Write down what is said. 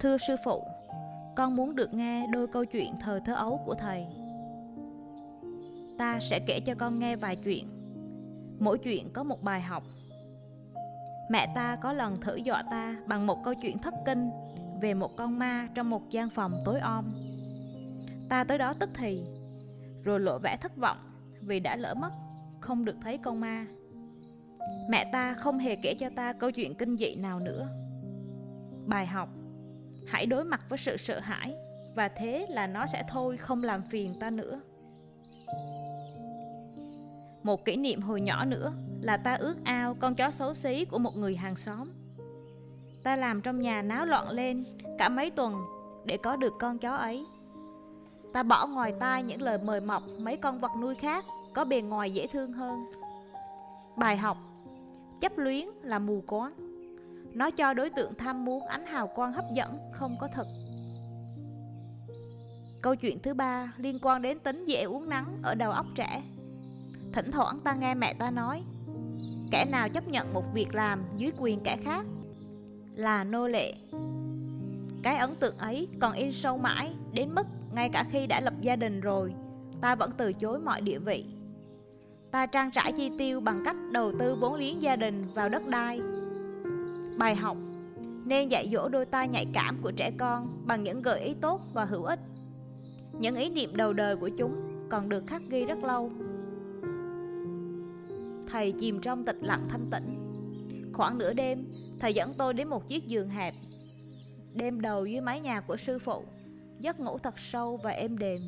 Thưa sư phụ, con muốn được nghe đôi câu chuyện thời thơ ấu của thầy. Ta sẽ kể cho con nghe vài chuyện. Mỗi chuyện có một bài học. Mẹ ta có lần thử dọa ta bằng một câu chuyện thất kinh về một con ma trong một gian phòng tối om. Ta tới đó tức thì, rồi lộ vẻ thất vọng vì đã lỡ mất, không được thấy con ma. Mẹ ta không hề kể cho ta câu chuyện kinh dị nào nữa. Bài học Hãy đối mặt với sự sợ hãi, và thế là nó sẽ thôi không làm phiền ta nữa. Một kỷ niệm hồi nhỏ nữa là ta ước ao con chó xấu xí của một người hàng xóm. Ta làm trong nhà náo loạn lên cả mấy tuần để có được con chó ấy. Ta bỏ ngoài tai những lời mời mọc mấy con vật nuôi khác có bề ngoài dễ thương hơn. Bài học Chấp luyến là mù quáng nó cho đối tượng tham muốn ánh hào quang hấp dẫn, không có thật. Câu chuyện thứ ba liên quan đến tính dễ uống nắng ở đầu óc trẻ. Thỉnh thoảng ta nghe mẹ ta nói, Kẻ nào chấp nhận một việc làm dưới quyền kẻ khác Là nô lệ. Cái ấn tượng ấy còn in sâu mãi Đến mức ngay cả khi đã lập gia đình rồi, Ta vẫn từ chối mọi địa vị. Ta trang trải chi tiêu bằng cách đầu tư vốn liếng gia đình vào đất đai. Bài học. Nên dạy dỗ đôi tai nhạy cảm của trẻ con bằng những gợi ý tốt và hữu ích. Những ý niệm đầu đời của chúng còn được khắc ghi rất lâu. Thầy chìm trong tịch lặng thanh tĩnh. Khoảng nửa đêm, thầy dẫn tôi đến một chiếc giường hẹp. Đêm đầu dưới mái nhà của sư phụ Giấc ngủ thật sâu và êm đềm.